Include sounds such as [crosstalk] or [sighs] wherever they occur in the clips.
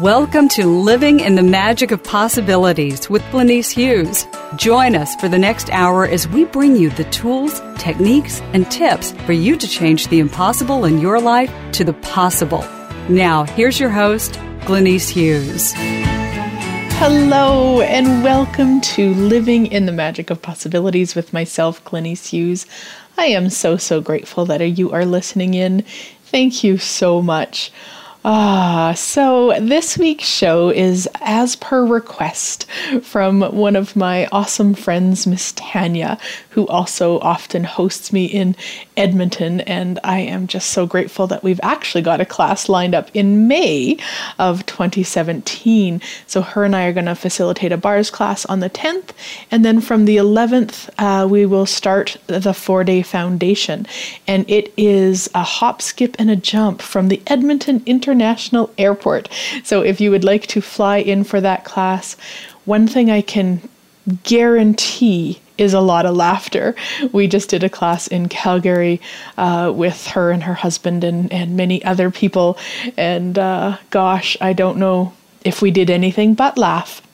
Welcome to Living in the Magic of Possibilities with Glenyce Hughes. Join us for the next hour as we bring you the tools, techniques, and tips for you to change the impossible in your life to the possible. Now, here's your host, Glenyce Hughes. Hello, and welcome to Living in the Magic of Possibilities with myself, Glenyce Hughes. I am so, so grateful that you are listening in. Thank you so much. Ah, so this week's show is as per request from one of my awesome friends, Miss Tanya, who also often hosts me in Edmonton. And I am just so grateful that we've actually got a class lined up in May of 2017. So her and I are going to facilitate a bars class on the 10th. And then from the 11th, uh, we will start the four day foundation. And it is a hop, skip, and a jump from the Edmonton International International Airport. So if you would like to fly in for that class, one thing I can guarantee is a lot of laughter. We just did a class in Calgary uh, with her and her husband and, and many other people. And uh, gosh, I don't know if we did anything but laugh.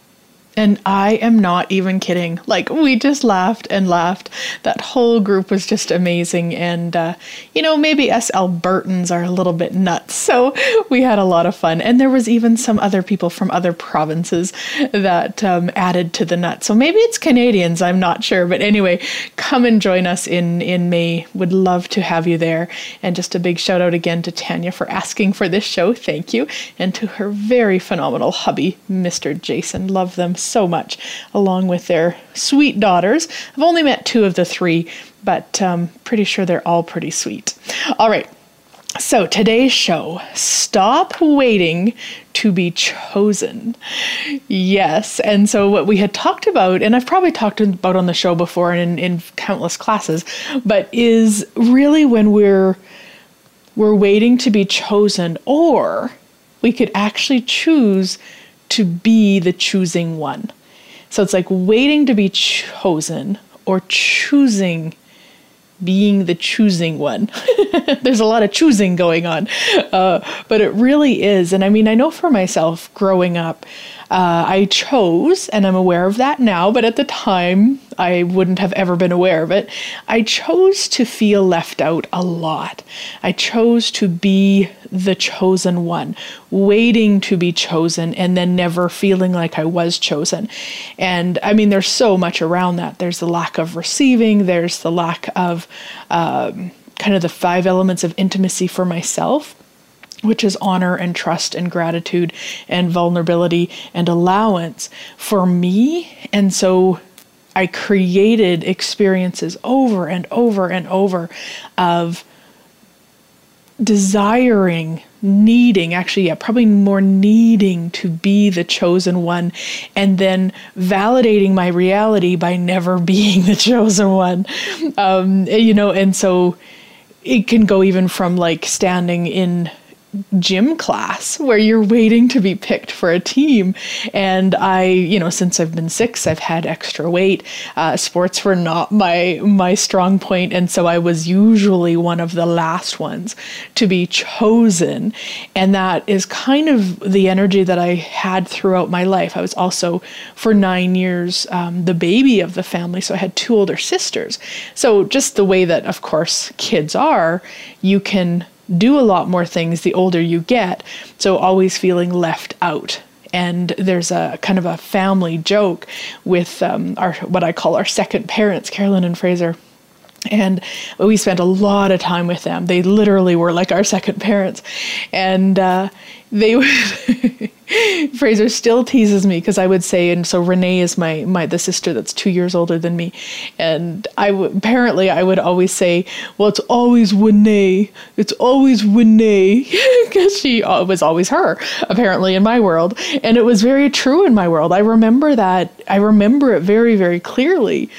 And I am not even kidding. Like, we just laughed and laughed. That whole group was just amazing. And, uh, you know, maybe us Albertans are a little bit nuts. So we had a lot of fun. And there was even some other people from other provinces that um, added to the nut. So maybe it's Canadians. I'm not sure. But anyway, come and join us in, in May. Would love to have you there. And just a big shout out again to Tanya for asking for this show. Thank you. And to her very phenomenal hubby, Mr. Jason. Love them so much, along with their sweet daughters. I've only met two of the three, but um, pretty sure they're all pretty sweet. All right. So, today's show Stop Waiting to Be Chosen. Yes. And so, what we had talked about, and I've probably talked about on the show before and in, in countless classes, but is really when we're we're waiting to be chosen or we could actually choose to be the choosing one. So it's like waiting to be chosen or choosing being the choosing one. [laughs] There's a lot of choosing going on, uh, but it really is. And I mean, I know for myself growing up, uh, I chose, and I'm aware of that now, but at the time I wouldn't have ever been aware of it. I chose to feel left out a lot. I chose to be the chosen one, waiting to be chosen, and then never feeling like I was chosen. And I mean, there's so much around that. There's the lack of receiving, there's the lack of um, kind of the five elements of intimacy for myself which is honor and trust and gratitude and vulnerability and allowance for me. And so I created experiences over and over and over of desiring, needing, actually, yeah, probably more needing to be the chosen one, and then validating my reality by never [laughs] being the chosen one. Um, you know, and so it can go even from like standing in gym class where you're waiting to be picked for a team. And I, you know, since I've been six, I've had extra weight. Uh, sports were not my my strong point, and so I was usually one of the last ones to be chosen. And that is kind of the energy that I had throughout my life. I was also for nine years um, the baby of the family, so I had two older sisters. So just the way that, of course, kids are, you can do a lot more things the older you get. So always feeling left out. And there's a kind of a family joke with um, our what I call our second parents, Carolyn and Fraser and we spent a lot of time with them. They literally were like our second parents, and uh, they would. [laughs] Fraser still teases me because I would say, and so Renee is my my the sister that's two years older than me, and I w- apparently I would always say, well, it's always Renee, it's always Renee, [laughs] because she uh, was always her apparently in my world, and it was very true in my world. I remember that. I remember it very very clearly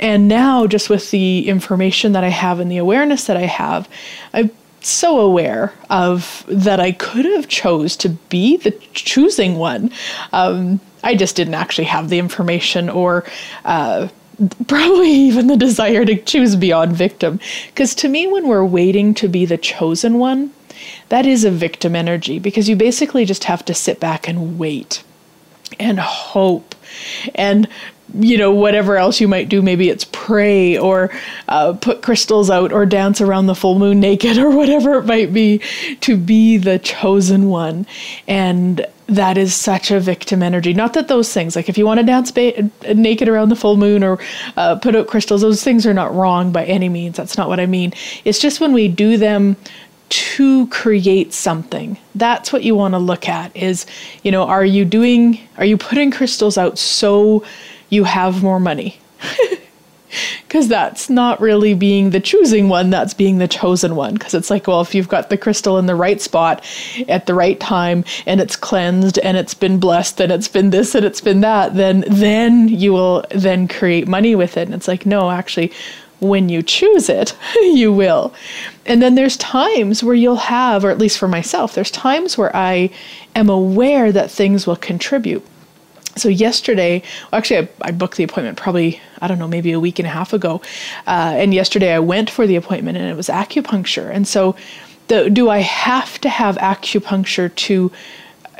and now, just with the information that I have and the awareness that I have, I'm so aware of that I could have chose to be the choosing one. Um, I just didn't actually have the information or uh, probably [laughs] even the desire to choose beyond victim. Because to me, when we're waiting to be the chosen one, that is a victim energy because you basically just have to sit back and wait and hope and you know whatever else you might do. Maybe it's pray or uh, put crystals out or dance around the full moon naked [laughs] or whatever it might be to be the chosen one. And that is such a victim energy. Not that those things like if you want to dance ba- naked around the full moon or uh, put out crystals those things are not wrong by any means. That's not what i mean. It's just when we do them to create something. That's what you want to look at is, you know, are you doing are you putting crystals out so you have more money? [laughs] Because that's not really being the choosing one, that's being the chosen one. Because it's like, well, if you've got the crystal in the right spot at the right time and it's cleansed and it's been blessed and it's been this and it's been that, then then you will then create money with it. And it's like, no, actually, when you choose it, [laughs] you will. And then there's times where you'll have, or at least for myself, there's times where I am aware that things will contribute. So yesterday, actually, I, I, booked the appointment probably I don't know maybe a week and a half ago, uh, and yesterday I went for the appointment and it was acupuncture. And so, the, do I have to have acupuncture to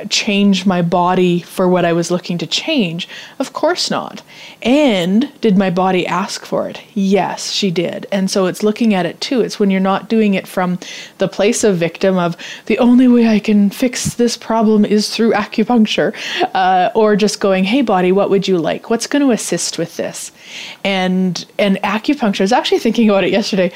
change my body for what I was looking to change? Of course not. And did my body ask for it? Yes, she did. And so it's looking at it too. It's when you're not doing it from the place of victim of the only way I can fix this problem is through acupuncture, uh, or just going, hey body, what would you like? What's going to assist with this? And and acupuncture. I was actually thinking about it yesterday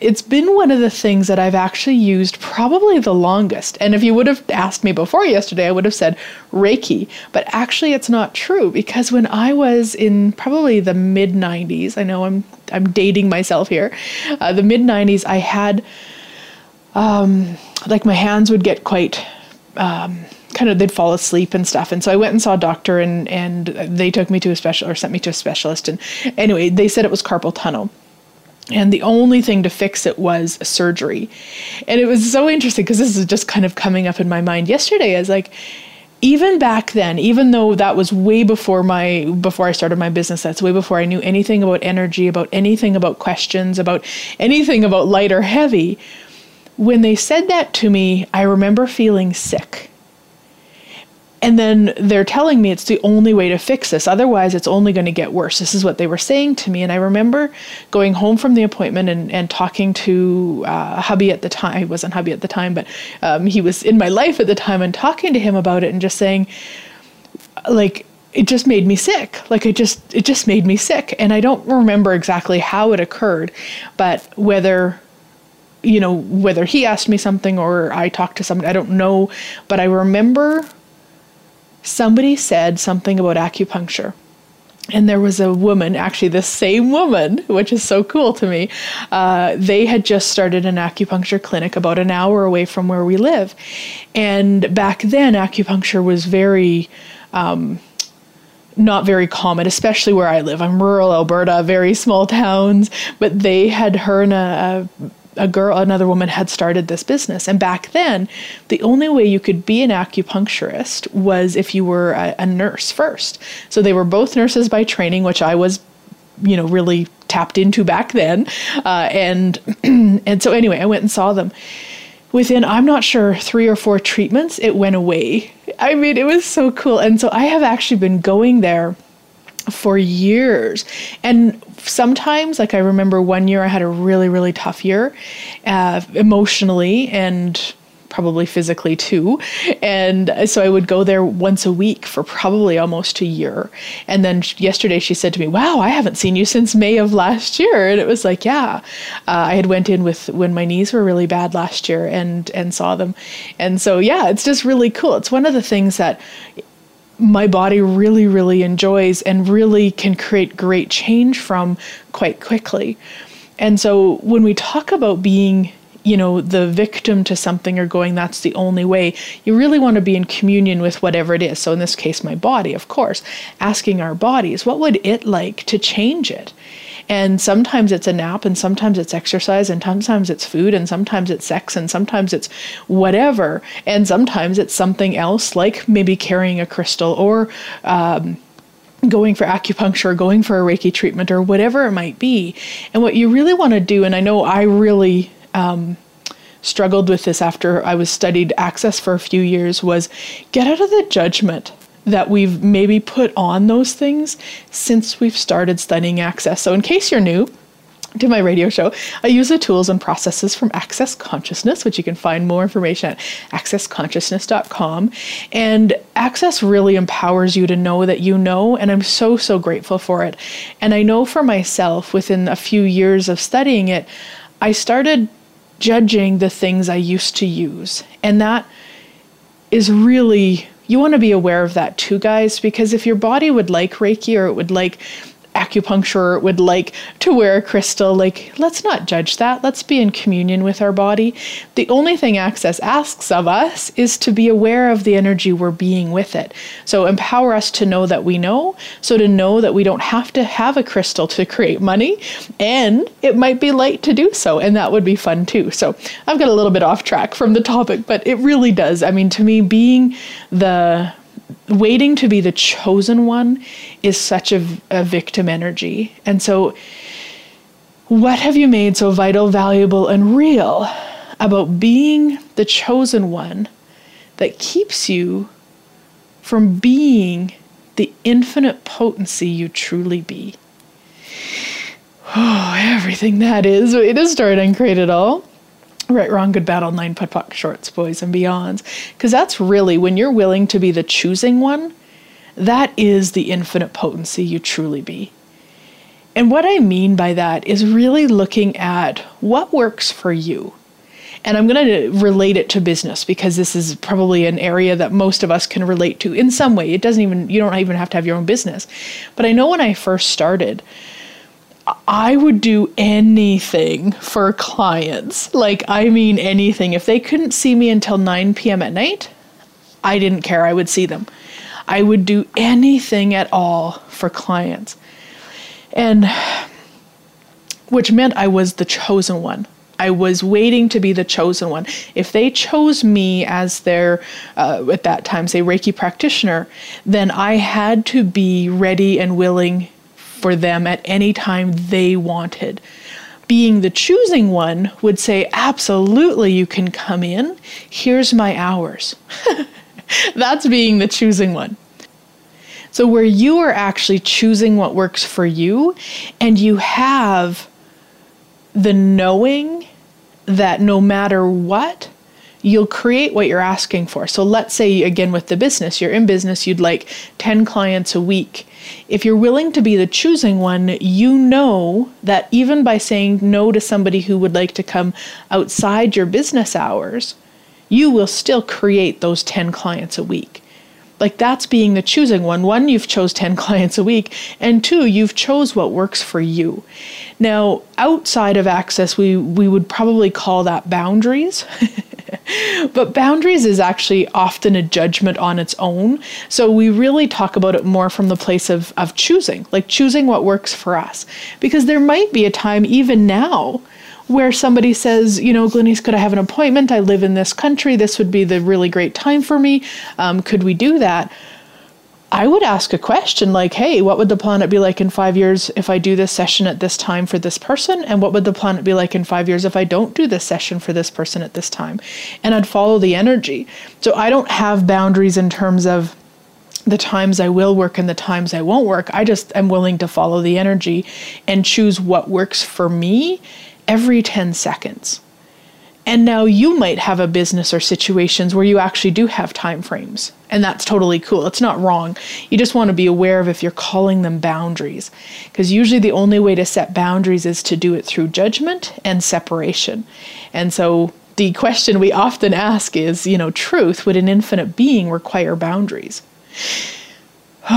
it's been one of the things that I've actually used probably the longest. And if you would have asked me before yesterday, I would have said Reiki. But actually, it's not true because when I was in probably the mid 90s, I know I'm I'm dating myself here, uh, the mid 90s, I had um, like my hands would get quite. Um, kind of they'd fall asleep and stuff and so i went and saw a doctor and and they took me to a special or sent me to a specialist and anyway they said it was carpal tunnel and the only thing to fix it was surgery. And it was so interesting because this is just kind of coming up in my mind yesterday as like, even back then, even though that was way before my before I started my business, that's way before I knew anything about energy, about anything about questions, about anything about light or heavy. When they said that to me, I remember feeling sick. And then they're telling me it's the only way to fix this. Otherwise, it's only going to get worse. This is what they were saying to me. And I remember going home from the appointment and, and talking to uh, hubby at the time. He wasn't hubby at the time, but um, he was in my life at the time and talking to him about it and just saying, like, it just made me sick. Like it just it just made me sick. And I don't remember exactly how it occurred, but whether you know, whether he asked me something or I talked to somebody, I don't know. But I remember somebody said something about acupuncture. And there was a woman, actually, the same woman, which is so cool to me. Uh, they had just started an acupuncture clinic about an hour away from where we live. And back then, acupuncture was very. Um, not very common, especially where I live. I'm rural Alberta, very small towns, but they had her and a, a a girl, another woman had started this business. And back then, the only way you could be an acupuncturist was if you were a, a nurse first. So they were both nurses by training, which I was, you know, really tapped into back then. Uh, and [clears throat] and so anyway, I went and saw them. Within, I'm not sure, three or four treatments, it went away. I mean, it was so cool. And so I have actually been going there for years. And sometimes, like I remember one year I had a really, really tough year uh, emotionally and probably physically too. And so I would go there once a week for probably almost a year. And then yesterday she said to me, "Wow, I haven't seen you since May of last year." And it was like, "Yeah, uh, I had went in with when my knees were really bad last year and and saw them." And so yeah, it's just really cool. It's one of the things that my body really really enjoys and really can create great change from quite quickly. And so when we talk about being you know, the victim to something or going, that's the only way. You really want to be in communion with whatever it is. So, in this case, my body, of course, asking our bodies, what would it like to change it? And sometimes it's a nap, and sometimes it's exercise, and sometimes it's food, and sometimes it's sex, and sometimes it's whatever. And sometimes it's something else, like maybe carrying a crystal or, um, going for acupuncture, or going for a Reiki treatment, or whatever it might be. And what you really want to do, and I know I really um, struggled with this after I was studied access for a few years was get out of the judgment that we've maybe put on those things since we've started studying access. So in case you're new, to my radio show, I use the tools and processes from Access Consciousness, which you can find more information at accessconsciousness.com. And Access really empowers you to know that you know, and I'm so, so grateful for it. And I know for myself, within a few years of studying it, I started judging the things I used to use. And that is really, you want to be aware of that too, guys, because if your body would like Reiki or it would like acupuncture would like to wear a crystal. Like, let's not judge that. Let's be in communion with our body. The only thing Access asks of us is to be aware of the energy we're being with it. So, empower us to know that we know. So, to know that we don't have to have a crystal to create money, and it might be light to do so. And that would be fun too. So, I've got a little bit off track from the topic, but it really does. I mean, to me, being the waiting to be the chosen one is such a, a victim energy. And so, what have you made so vital, valuable, and real about being the chosen one that keeps you from being the infinite potency you truly be? [sighs] Oh, everything that is. Way to start and create it all. Right, wrong, good, bad, POD POC, shorts, boys, and beyonds. Because that's really when you're willing to be the choosing one, that is the infinite potency you truly be. And what I mean by that is really looking at what works for you. And I'm going to relate it to business because this is probably an area that most of us can relate to in some way. It doesn't even, you don't even have to have your own business. But I know when I first started, I would do anything for clients. Like, I mean, anything. If they couldn't see me until 9 p.m. at night, I didn't care. I would see them. I would do anything at all for clients. And which meant I was the chosen one. I was waiting to be the chosen one. If they chose me as their, uh, at that time, say, Reiki practitioner, then I had to be ready and willing for them at any time they wanted. Being the choosing one would say, Absolutely, you can come in. Here's my hours. [laughs] That's being the choosing one. So, where you are actually choosing what works for you, and you have the knowing that no matter what, you'll create what you're asking for. So let's say, again, with the business, you're in business, you'd like 10 clients a week. If you're willing to be the choosing one, you know that even by saying no to somebody who would like to come outside your business hours, you will still create those 10 clients a week like that's being the choosing one. One you've chose 10 [laughs] clients a week and two you've chose what works for you. Now outside of access we we would probably call that boundaries. [laughs] But boundaries is actually often a judgment on its own. So we really talk about it more from the place of of choosing like choosing what works for us. Because there might be a time even now where somebody says, you know, Glenyce, could I have an appointment? I live in this country. This would be the really great time for me. Um, could we do that? I would ask a question like, hey, what would the planet be like in five years if I do this session at this time for this person? And what would the planet be like in five years if I don't do this session for this person at this time? And I'd follow the energy. So I don't have boundaries in terms of the times I will work and the times I won't work. I just am willing to follow the energy and choose what works for me every 10 seconds. And now you might have a business or situations where you actually do have time frames. And that's totally cool. It's not wrong. You just want to be aware of if you're calling them boundaries. Because usually the only way to set boundaries is to do it through judgment and separation. And so the question we often ask is, you know, truth, would an infinite being require boundaries? [sighs]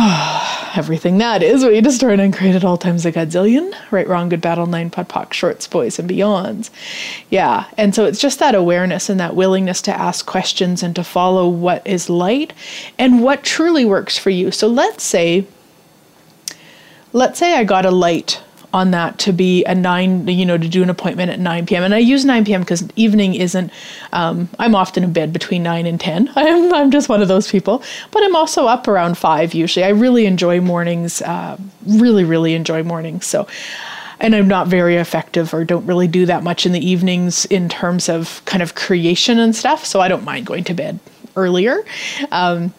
Everything that is you destroyed and created all times a godzillion. Right, wrong, good, battle, nine, pod, poc, shorts, boys, and beyonds. Yeah, and so it's just that awareness and that willingness to ask questions and to follow what is light and what truly works for you. So let's say, let's say I got a light on that to be a 9 you know to do an appointment at 9 p.m and i use 9 p.m because evening isn't um, i'm often in bed between 9 and 10 [laughs] I'm, I'm just one of those people. But i'm also up around 5 usually. I really enjoy mornings uh, really really enjoy mornings. So and I'm not very effective or don't really do that much in the evenings in terms of kind of creation and stuff. So I don't mind going to bed earlier. Um,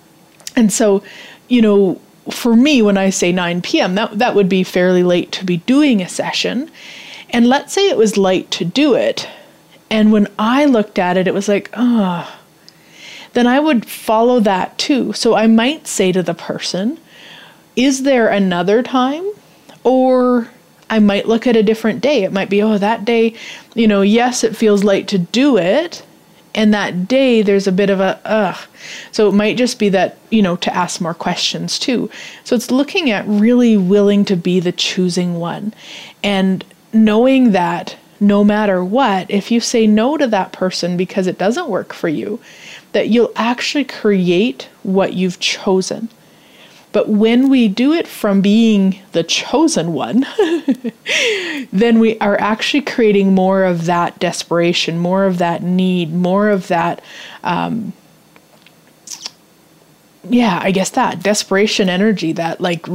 and so, you know, for me, when I say 9 p.m., that, that would be fairly late to be doing a session. And let's say it was late to do it. And when I looked at it, it was like, ah, oh. then I would follow that too. So I might say to the person, is there another time? Or I might look at a different day. It might be, oh, that day, you know, yes, it feels late to do it, and that day there's a bit of a ugh. So it might just be that, you know, to ask more questions too. So it's looking at really willing to be the choosing one and knowing that no matter what, if you say no to that person because it doesn't work for you, that you'll actually create what you've chosen. But when we do it from being the chosen one, [laughs] then we are actually creating more of that desperation, more of that need, more of that um, yeah, I guess that desperation energy that like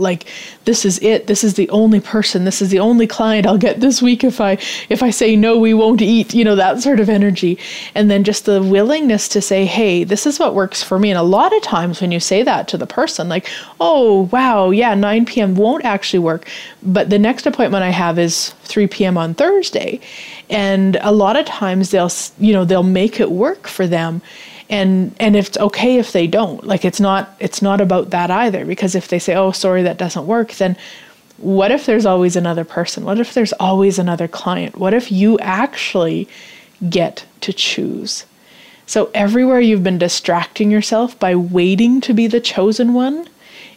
like this is it. This is the only person. This is the only client I'll get this week if I if I say no, we won't eat, you know, that sort of energy. And then just the willingness to say, "Hey, this is what works for me." And a lot of times when you say that to the person like, "Oh, wow, yeah, 9 p.m. won't actually work, but the next appointment I have is 3 p.m. on Thursday." And a lot of times they'll, you know, they'll make it work for them and and it's okay if they don't. Like it's not it's not about that either. Because if they say oh sorry that doesn't work then what if there's always another person? What if there's always another client? What if you actually get to choose? So everywhere you've been distracting yourself by waiting to be the chosen one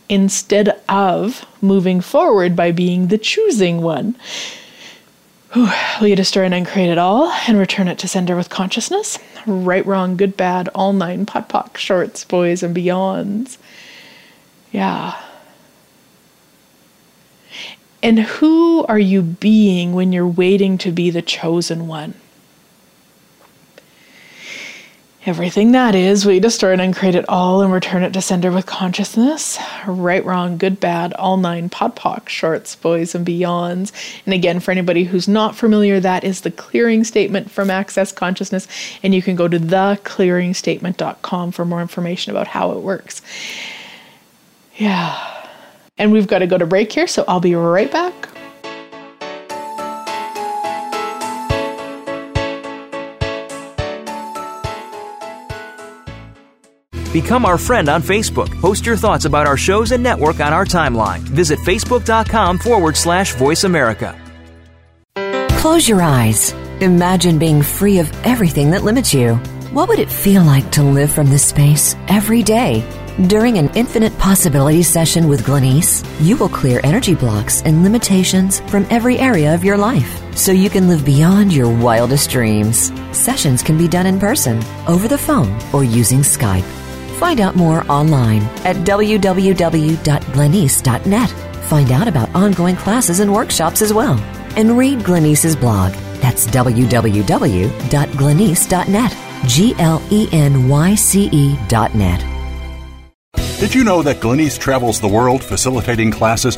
instead of moving forward by being the choosing one You destroy and uncreate it all and return it to sender with consciousness? Right, wrong, good, bad, all nine, pod, poc, shorts, boys, and beyonds. Yeah. And who are you being when you're waiting to be the chosen one? Everything that is, we destroy and uncreate it all and return it to sender with consciousness. Right, wrong, good, bad, all nine, pod, poc, shorts, boys, and beyonds. And again, for anybody who's not familiar, that is the clearing statement from Access Consciousness. And you can go to theclearingstatement.com for more information about how it works. Yeah. And we've got to go to break here, so I'll be right back. Become our friend on Facebook. Post your thoughts about our shows and network on our timeline. Visit facebook.com forward slash voice America. Close your eyes. Imagine being free of everything that limits you. What would it feel like to live from this space every day? During an infinite Possibility session with Glenyce, you will clear energy blocks and limitations from every area of your life so you can live beyond your wildest dreams. Sessions can be done in person, over the phone, or using Skype. Find out more online at www.glenyce.net. Find out about ongoing classes and workshops as well. And read Glenyce's blog. That's www.glenyce.net. G L E N Y C E.net. Did you know that Glenyce travels the world facilitating classes,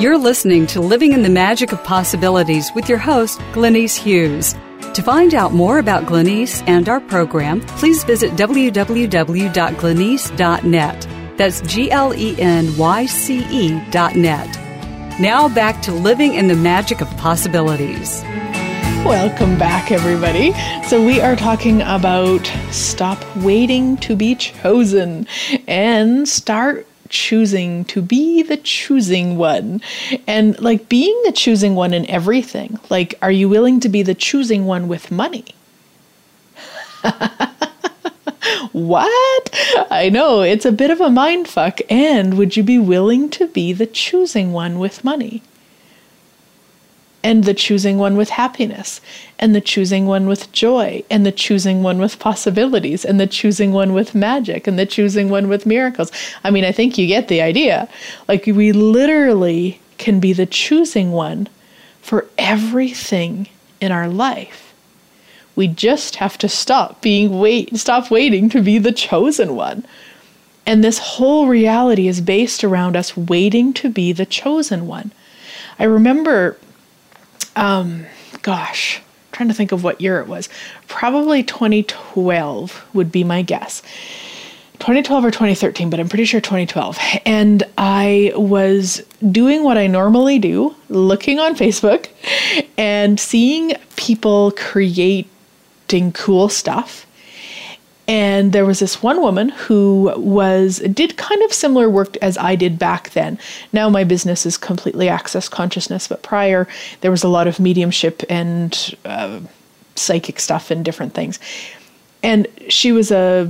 You're listening to Living in the Magic of Possibilities with your host, Glenyce Hughes. To find out more about Glenyce and our program, please visit www.glenyce.net. That's G L E N Y C E dot net. Now back to Living in the Magic of Possibilities. Welcome back, everybody. So, we are talking about stop waiting to be chosen and start choosing to be the choosing one. And like being the choosing one in everything like are you willing to be the choosing one with money? [laughs] What? I know it's a bit of a mind fuck. And would you be willing to be the choosing one with money and the choosing one with happiness, and the choosing one with joy, and the choosing one with possibilities, and the choosing one with magic, and the choosing one with miracles. I mean, I think you get the idea. Like, we literally can be the choosing one for everything in our life. We just have to stop being wait stop waiting to be the chosen one. And this whole reality is based around us waiting to be the chosen one. I remember um, gosh, I'm trying to think of what year it was. Probably 2012 would be my guess. 2012 or 2013, but I'm pretty sure 2012. And I was doing what I normally do, looking on Facebook and seeing people creating cool stuff and there was this one woman who was did kind of similar work as I did back then. Now my business is completely access consciousness, but prior there was a lot of mediumship and uh, psychic stuff and different things. And she was a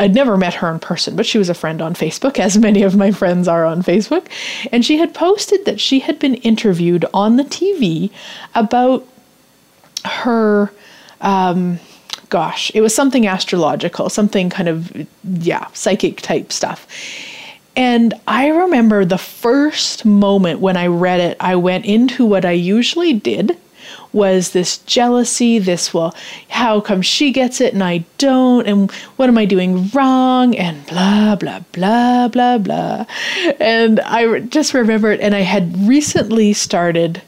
I'd never met her in person, but she was a friend on Facebook, as many of my friends are on Facebook. And she had posted that she had been interviewed on the TV about her um, gosh, it was something astrological, something kind of, yeah, psychic type stuff. And I remember the first moment when I read it, I went into what I usually did was this jealousy, this, well, how come she gets it and I don't? And what am I doing wrong? And blah, blah, blah, blah, blah. And I just remembered, and I had recently started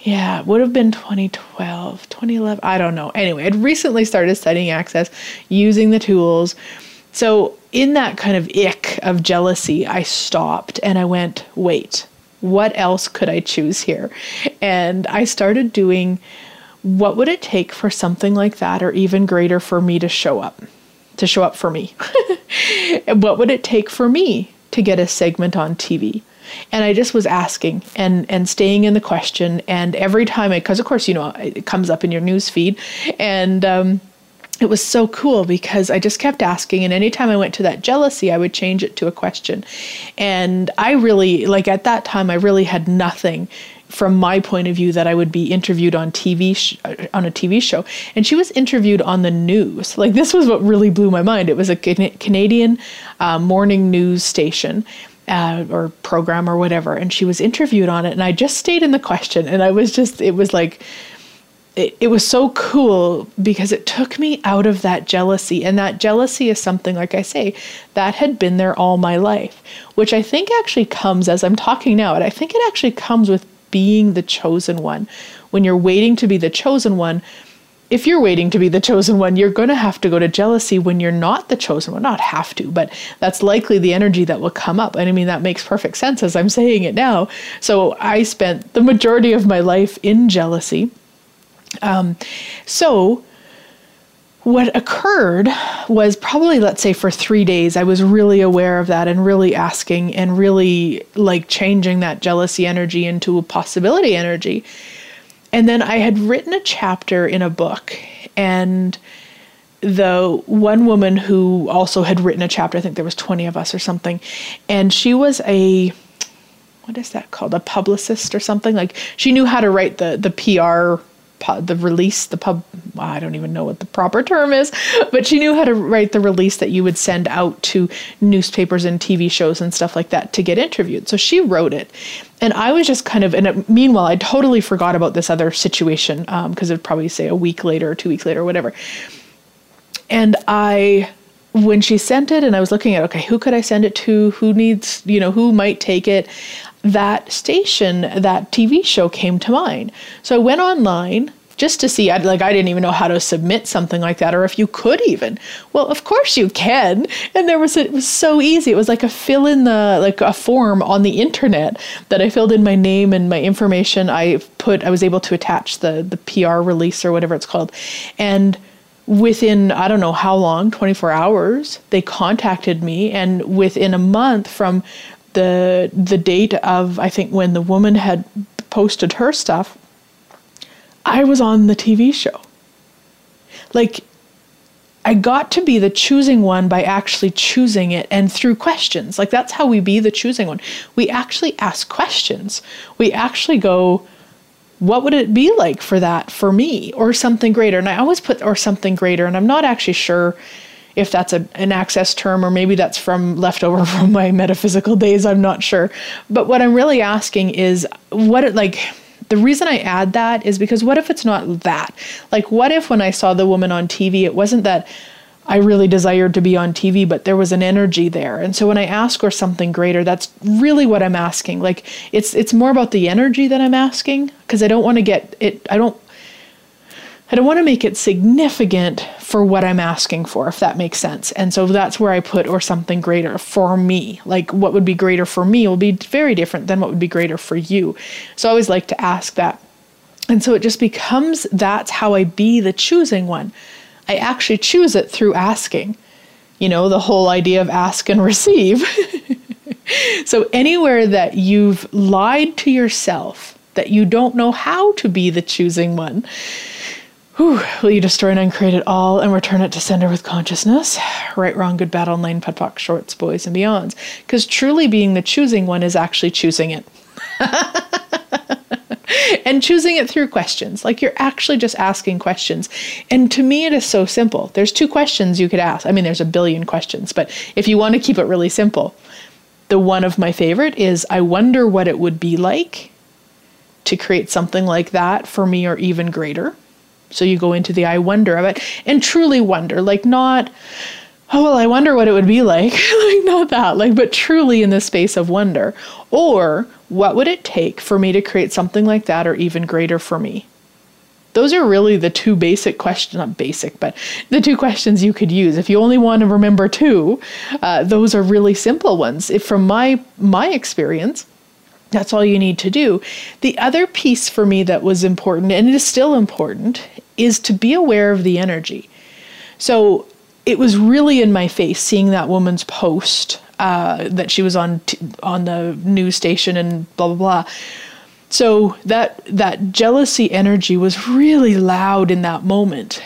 yeah, it would have been 2012, 2011. I don't know. Anyway, I'd recently started studying access using the tools. So, in that kind of ick of jealousy, I stopped and I went, wait, what else could I choose here? And I started doing what would it take for something like that or even greater for me to show up? To show up for me. [laughs] what would it take for me to get a segment on TV? And I just was asking and and staying in the question. And every time, because of course you know it comes up in your news feed, and um, it was so cool because I just kept asking, and anytime I went to that jealousy, I would change it to a question. And I really, like at that time, I really had nothing from my point of view that I would be interviewed on TV sh- on a TV show, and she was interviewed on the news. Like this was what really blew my mind. It was a Canadian uh, morning news station, uh, or program or whatever, and she was interviewed on it, and I just stayed in the question, and I was just, it was like, it, it was so cool because it took me out of that jealousy, and that jealousy is something, like I say, that had been there all my life, which I think actually comes as I'm talking now, and I think it actually comes with being the chosen one. When you're waiting to be the chosen one, if you're waiting to be the chosen one, you're going to have to go to jealousy when you're not the chosen one. Not have to, but that's likely the energy that will come up. And I mean, that makes perfect sense as I'm saying it now. So I spent the majority of my life in jealousy. Um, so what occurred was probably, let's say, for three days, I was really aware of that and really asking and really like changing that jealousy energy into a possibility energy. And then I had written a chapter in a book, and the one woman who also had written a chapter, I think there was 20 of us or something, and she was a what is that called? A publicist or something? Like she knew how to write the the PR the release, the pub, I don't even know what the proper term is, but she knew how to write the release that you would send out to newspapers and TV shows and stuff like that to get interviewed. So she wrote it. And I was just kind of, and meanwhile, I totally forgot about this other situation because um, it'd probably say a week later or two weeks later or whatever. And I, when she sent it and I was looking at, okay, who could I send it to? Who needs, you know, who might take it? That station, that TV show came to mind. So I went online just to see I'd, like i didn't even know how to submit something like that or if you could even. Well of course you can. And there was a, it was so easy. It was like a fill in the like a form on the internet that i filled in my name and my information. I put i was able to attach the the pr release or whatever it's called. And within i don't know how long 24 hours they contacted me. And within a month from the the date of I think when the woman had posted her stuff, I was on the TV show. Like I got to be the choosing one by actually choosing it and through questions. Like that's how we be the choosing one. We actually ask questions. We actually go, what would it be like for that for me or something greater? And I always put or something greater, and I'm not actually sure if that's a, an access term or maybe that's from leftover [laughs] from my metaphysical days, I'm not sure. But what I'm really asking is what it like the reason I add that is because what if it's not that? Like, what if when I saw the woman on TV, it wasn't that I really desired to be on TV, but there was an energy there. And so when I ask for something greater, that's really what I'm asking. Like, it's it's more about the energy that I'm asking because I don't want to get it. I don't I don't want to make it significant for what I'm asking for, if that makes sense. And so that's where I put or something greater for me. Like what would be greater for me will be very different than what would be greater for you. So I always like to ask that. And so it just becomes that's how I be the choosing one. I actually choose it through asking. You know, the whole idea of ask and receive. [laughs] so anywhere that you've lied to yourself, that you don't know how to be the choosing one, Whew, will you destroy and uncreate it all and return it to sender with consciousness? Right, wrong, good, bad, all nine, POD shorts, boys, and beyonds. Because truly being the choosing one is actually choosing it. [laughs] and choosing it through questions. Like you're actually just asking questions. And to me, it is so simple. There's two questions you could ask. I mean, there's a billion questions, but if you want to keep it really simple, the one of my favorite is I wonder what it would be like to create something like that for me or even greater. So you go into the I wonder of it and truly wonder, like not, oh, well, I wonder what it would be like. [laughs] like, not that, like, but truly in the space of wonder. Or what would it take for me to create something like that or even greater for me? Those are really the two basic questions, not basic, but the two questions you could use. If you only want to remember two, uh, those are really simple ones. If from my my experience, that's all you need to do. The other piece for me that was important, and it is still important, is to be aware of the energy. So it was really in my face seeing that woman's post uh, that she was on t- on the news station and blah blah blah. So that that jealousy energy was really loud in that moment.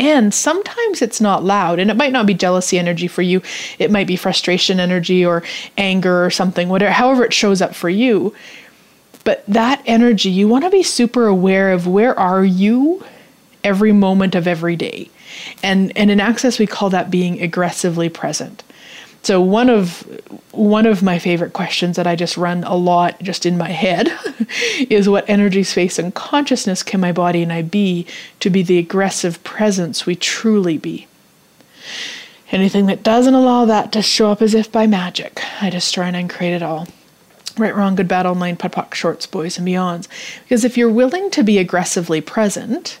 And sometimes it's not loud, and it might not be jealousy energy for you. It might be frustration energy or anger or something, whatever, however it shows up for you. But that energy, you want to be super aware of where are you every moment of every day. And, and in Access, we call that being aggressively present. So one of one of my favorite questions that I just run a lot just in my head [laughs] is what energy, space, and consciousness can my body and I be to be the aggressive presence we truly be? Anything that doesn't allow that to show up as if by magic, I destroy and uncreate it all. Right, wrong, good, bad, all nine, POD shorts, boys, and beyonds. Because if you're willing to be aggressively present,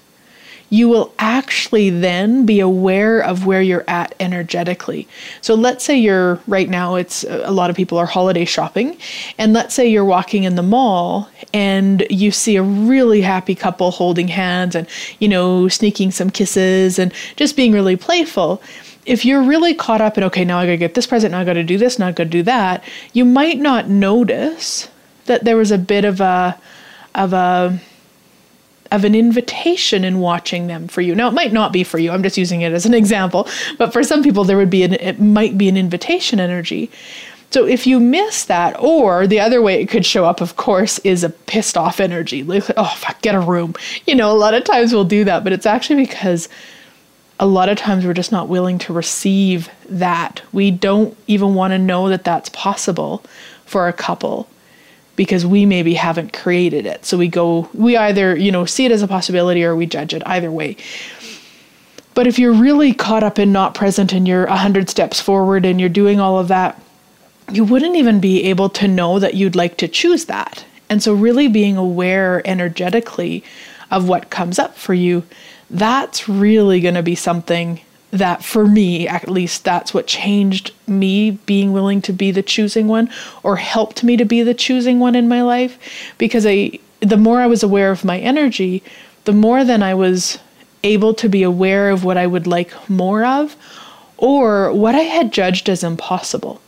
you will actually then be aware of where you're at energetically. So let's say you're right now it's uh, a lot of people are holiday shopping and let's say you're walking in the mall and you see a really happy couple holding hands and you know sneaking some kisses and just being really playful. If you're really caught up in okay, now I got to get this present, now I got to do this, now I got to do that, you might not notice that there was a bit of a of a of an invitation in watching them for you. Now, it might not be for you. I'm just using it as an example. But for some people, there would be an, it might be an invitation energy. So if you miss that, or the other way it could show up, of course, is a pissed off energy. Like, oh, fuck, get a room. You know, a lot of times we'll do that, but it's actually because a lot of times we're just not willing to receive that. We don't even want to know that that's possible for a couple because we maybe haven't created it. So we go, we either, you know, see it as a possibility or we judge it either way. But if you're really caught up in not present and you're 100 steps forward and you're doing all of that, you wouldn't even be able to know that you'd like to choose that. And so, really being aware energetically of what comes up for you, that's really going to be something that for me at least that's what changed me being willing to be the choosing one or helped me to be the choosing one in my life. Because I the more I was aware of my energy the more then I was able to be aware of what I would like more of or what I had judged as impossible.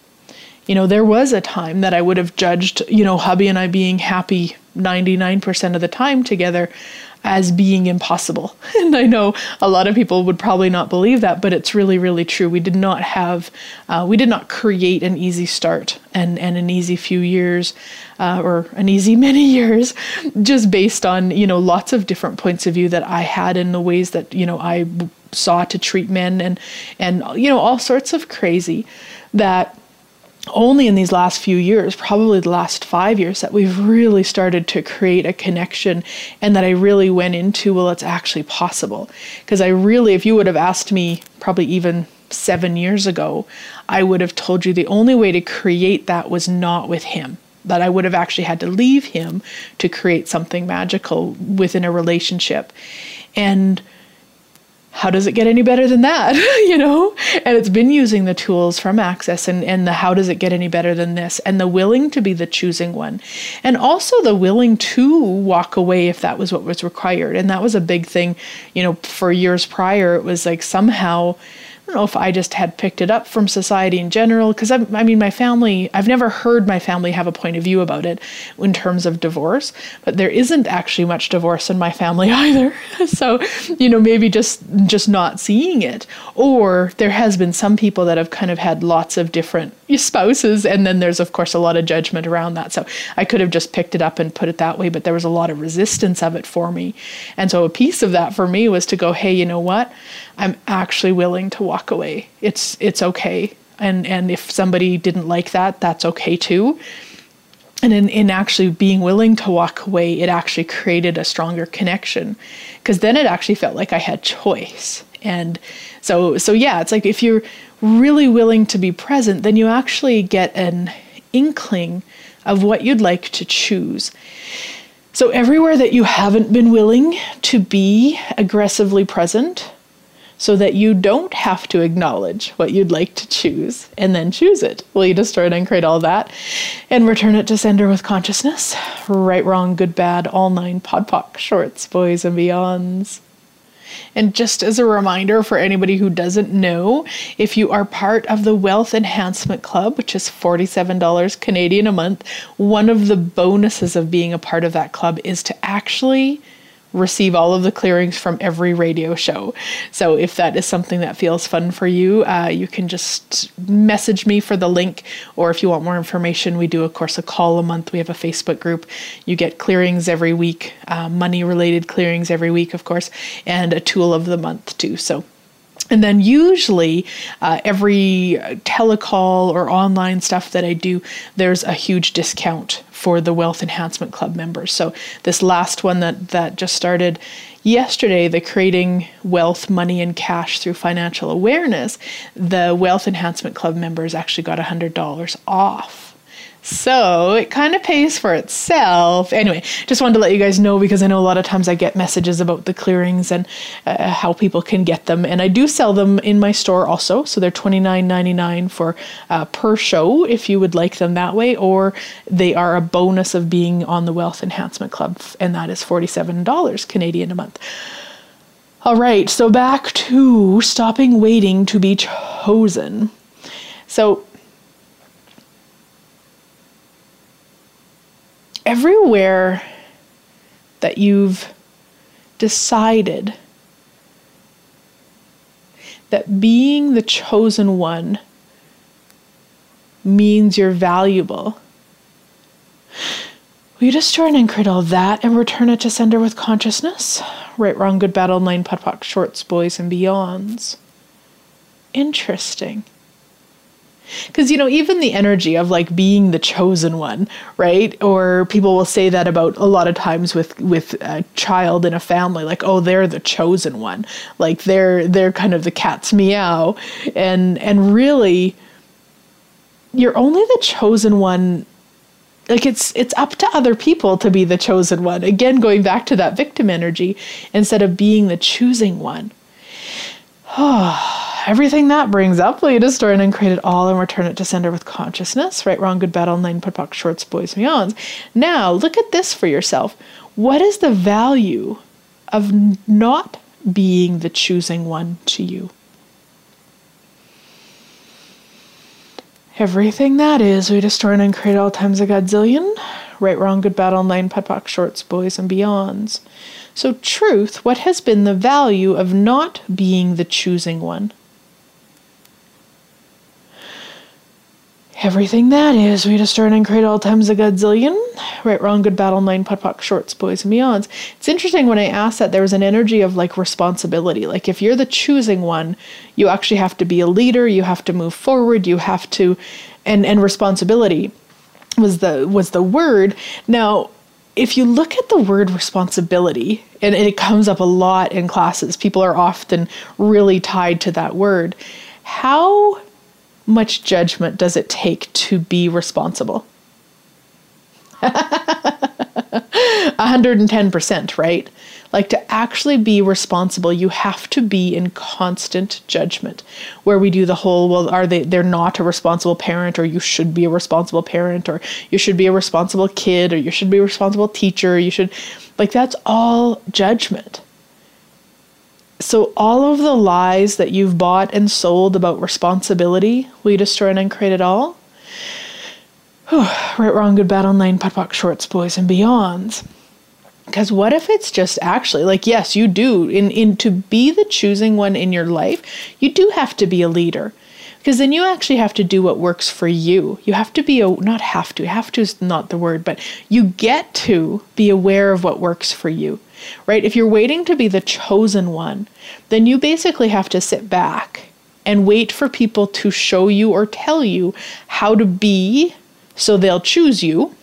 You know there was a time that I would have judged you know hubby and I being happy 99% of the time together as being impossible. [laughs] And I know a lot of people would probably not believe that, but it's really, really true. We did not have, uh, we did not create an easy start and, and an easy few years uh, or an easy [laughs] many years just based on, you know, lots of different points of view that I had in the ways that, you know, I saw to treat men and, and, you know, all sorts of crazy that only in these last few years, probably the last five years, that we've really started to create a connection and that I really went into, well, it's actually possible. Because I really, if you would have asked me probably even seven years ago, I would have told you the only way to create that was not with him. That I would have actually had to leave him to create something magical within a relationship. And how does it get any better than that [laughs] you know? And it's been using the tools from access and, and the how does it get any better than this and the willing to be the choosing one. And also the willing to walk away if that was what was required. And that was a big thing you know for years prior. It was like somehow don't know if I just had picked it up from society in general, because I mean, my family, I've never heard my family have a point of view about it in terms of divorce, but there isn't actually much divorce in my family [laughs] either. so, you know, maybe just just not seeing it, or there has been some people that have kind of had lots of different spouses, and then there's of course a lot of judgment around that. So I could have just picked it up and put it that way, but there was a lot of resistance of it for me, and so a piece of that for me was to go, hey, you know what? I'm actually willing to walk away. It's it's okay. And and if somebody didn't like that, that's okay too. And in, in actually being willing to walk away, it actually created a stronger connection. Because then it actually felt like I had choice. And so so yeah, it's like if you're really willing to be present, then you actually get an inkling of what you'd like to choose. So, everywhere that you haven't been willing to be aggressively present, so that you don't have to acknowledge what you'd like to choose and then choose it. Will you destroy it and create all that and return it to sender with consciousness? Right, wrong, good, bad, all nine POD POC, shorts, boys, and beyonds. And just as a reminder for anybody who doesn't know, if you are part of the Wealth Enhancement Club, which is $47 Canadian a month, one of the bonuses of being a part of that club is to actually receive all of the clearings from every radio show. So if that is something that feels fun for you, uh, you can just message me for the link. Or if you want more information, we do, of course, a call a month. We have a Facebook group. You get clearings every week, uh, money related clearings every week, of course, and a tool of the month too. So and then usually uh, every telecall or online stuff that I do, there's a huge discount for the Wealth Enhancement Club members. So this last one that that just started yesterday, the creating wealth, money, and cash through financial awareness, the Wealth Enhancement Club members actually got $100 off so it kind of pays for itself. Anyway, just wanted to let you guys know because I know a lot of times I get messages about the clearings and uh, how people can get them. And I do sell them in my store also. So they're $29.99 for uh, per show if you would like them that way, or they are a bonus of being on the Wealth Enhancement Club, and that is $47 Canadian a month. All right, so back to stopping waiting to be chosen. So everywhere that you've decided that being the chosen one means you're valuable, will you just try and all that and return it to sender with consciousness? Right, wrong, good, battle, nine, POD POC, shorts, boys, and beyonds. Interesting because you know even the energy of like being the chosen one right? Or people will say that about a lot of times with with a child in a family like oh they're the chosen one. Like they're they're kind of the cat's meow. And and really you're only the chosen one like it's it's up to other people to be the chosen one. Again going back to that victim energy instead of being the choosing one [sighs] [sighs] everything that brings up, you destroy and create it all and return it to sender with consciousness? Right, wrong, good, bad, all nine, POD POC, shorts, boys, beyonds. Now, look at this for yourself. What is the value of not being the choosing one to you? Everything that is, we destroy and create all times a godzillion. Right, wrong, good, bad, all nine, POC, shorts, boys, and beyonds. So, truth, what has been the value of not being the choosing one? Everything that is, we destroy and create all times a godzillion. Right, wrong, good, battle, nine, POC, shorts, boys, and beyonds. It's interesting when I asked that, there was an energy of like responsibility. Like if you're the choosing one, you actually have to be a leader, you have to move forward, you have to, and, and responsibility was the was the word. Now, if you look at the word responsibility, and it comes up a lot in classes, people are often really tied to that word. How much judgment does it take to be responsible? [laughs] 110%, right? Like to actually be responsible, you have to be in constant judgment. Where we do the whole, well, are they they're not a responsible parent, or you should be a responsible parent, or you should be a responsible kid, or you should be a responsible teacher, you should like that's all judgment. So, all of the lies that you've bought and sold about responsibility, will you destroy and uncreate it all? right, wrong, good, bad, all nine, POD POC, shorts, boys, and beyonds. Because what if it's just actually like, yes, you do, in, in to be the choosing one in your life, you do have to be a leader. Because then you actually have to do what works for you. You have to be, a, not have to, have to is not the word, but you get to be aware of what works for you right? If you're waiting to be the chosen one, then you basically have to sit back and wait for people to show you or tell you how to be so they'll choose you.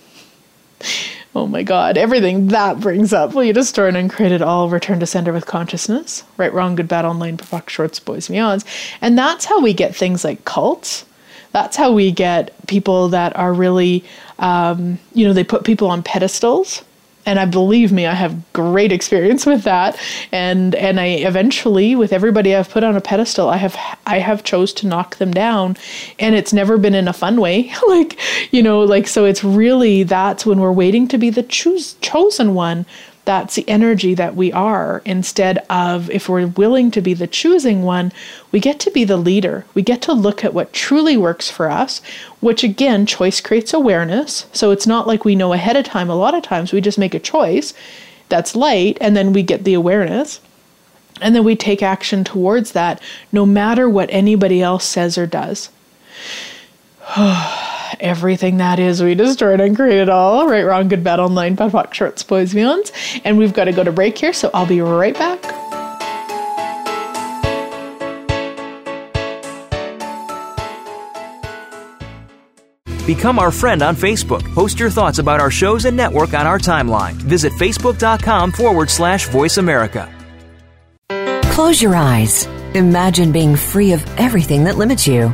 Oh my God, everything that brings up. Will you just store and create it all, return to sender with consciousness? Right, wrong, good, bad, all nine, provoke, shorts, boys, beyonds. And that's how we get things like cults. That's how we get people that are really, um, you know, they put people on pedestals and I believe me, I have great experience with that. And and I eventually, with everybody I've put on a pedestal, I have I have chose to knock them down, and it's never been in a fun way. [laughs] like you know, like so, it's really that's when we're waiting to be the choose chosen one that's the energy that we are. Instead of, if we're willing to be the choosing one, we get to be the leader. We get to look at what truly works for us, which again, choice creates awareness. So it's not like we know ahead of time. A lot of times we just make a choice that's light and then we get the awareness. And then we take action towards that no matter what anybody else says or does. [sighs] [sighs] everything that is. We destroyed and created all. Right, wrong, good, bad, all nine, POD POC, shorts, boys, beyonds. And we've got to go to break here, so I'll be right back. Become our friend on Facebook. Post your thoughts about our shows and network on our timeline. Visit facebook.com forward slash voice America. Close your eyes. Imagine being free of everything that limits you.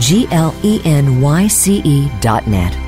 G L E N Y C E dot net.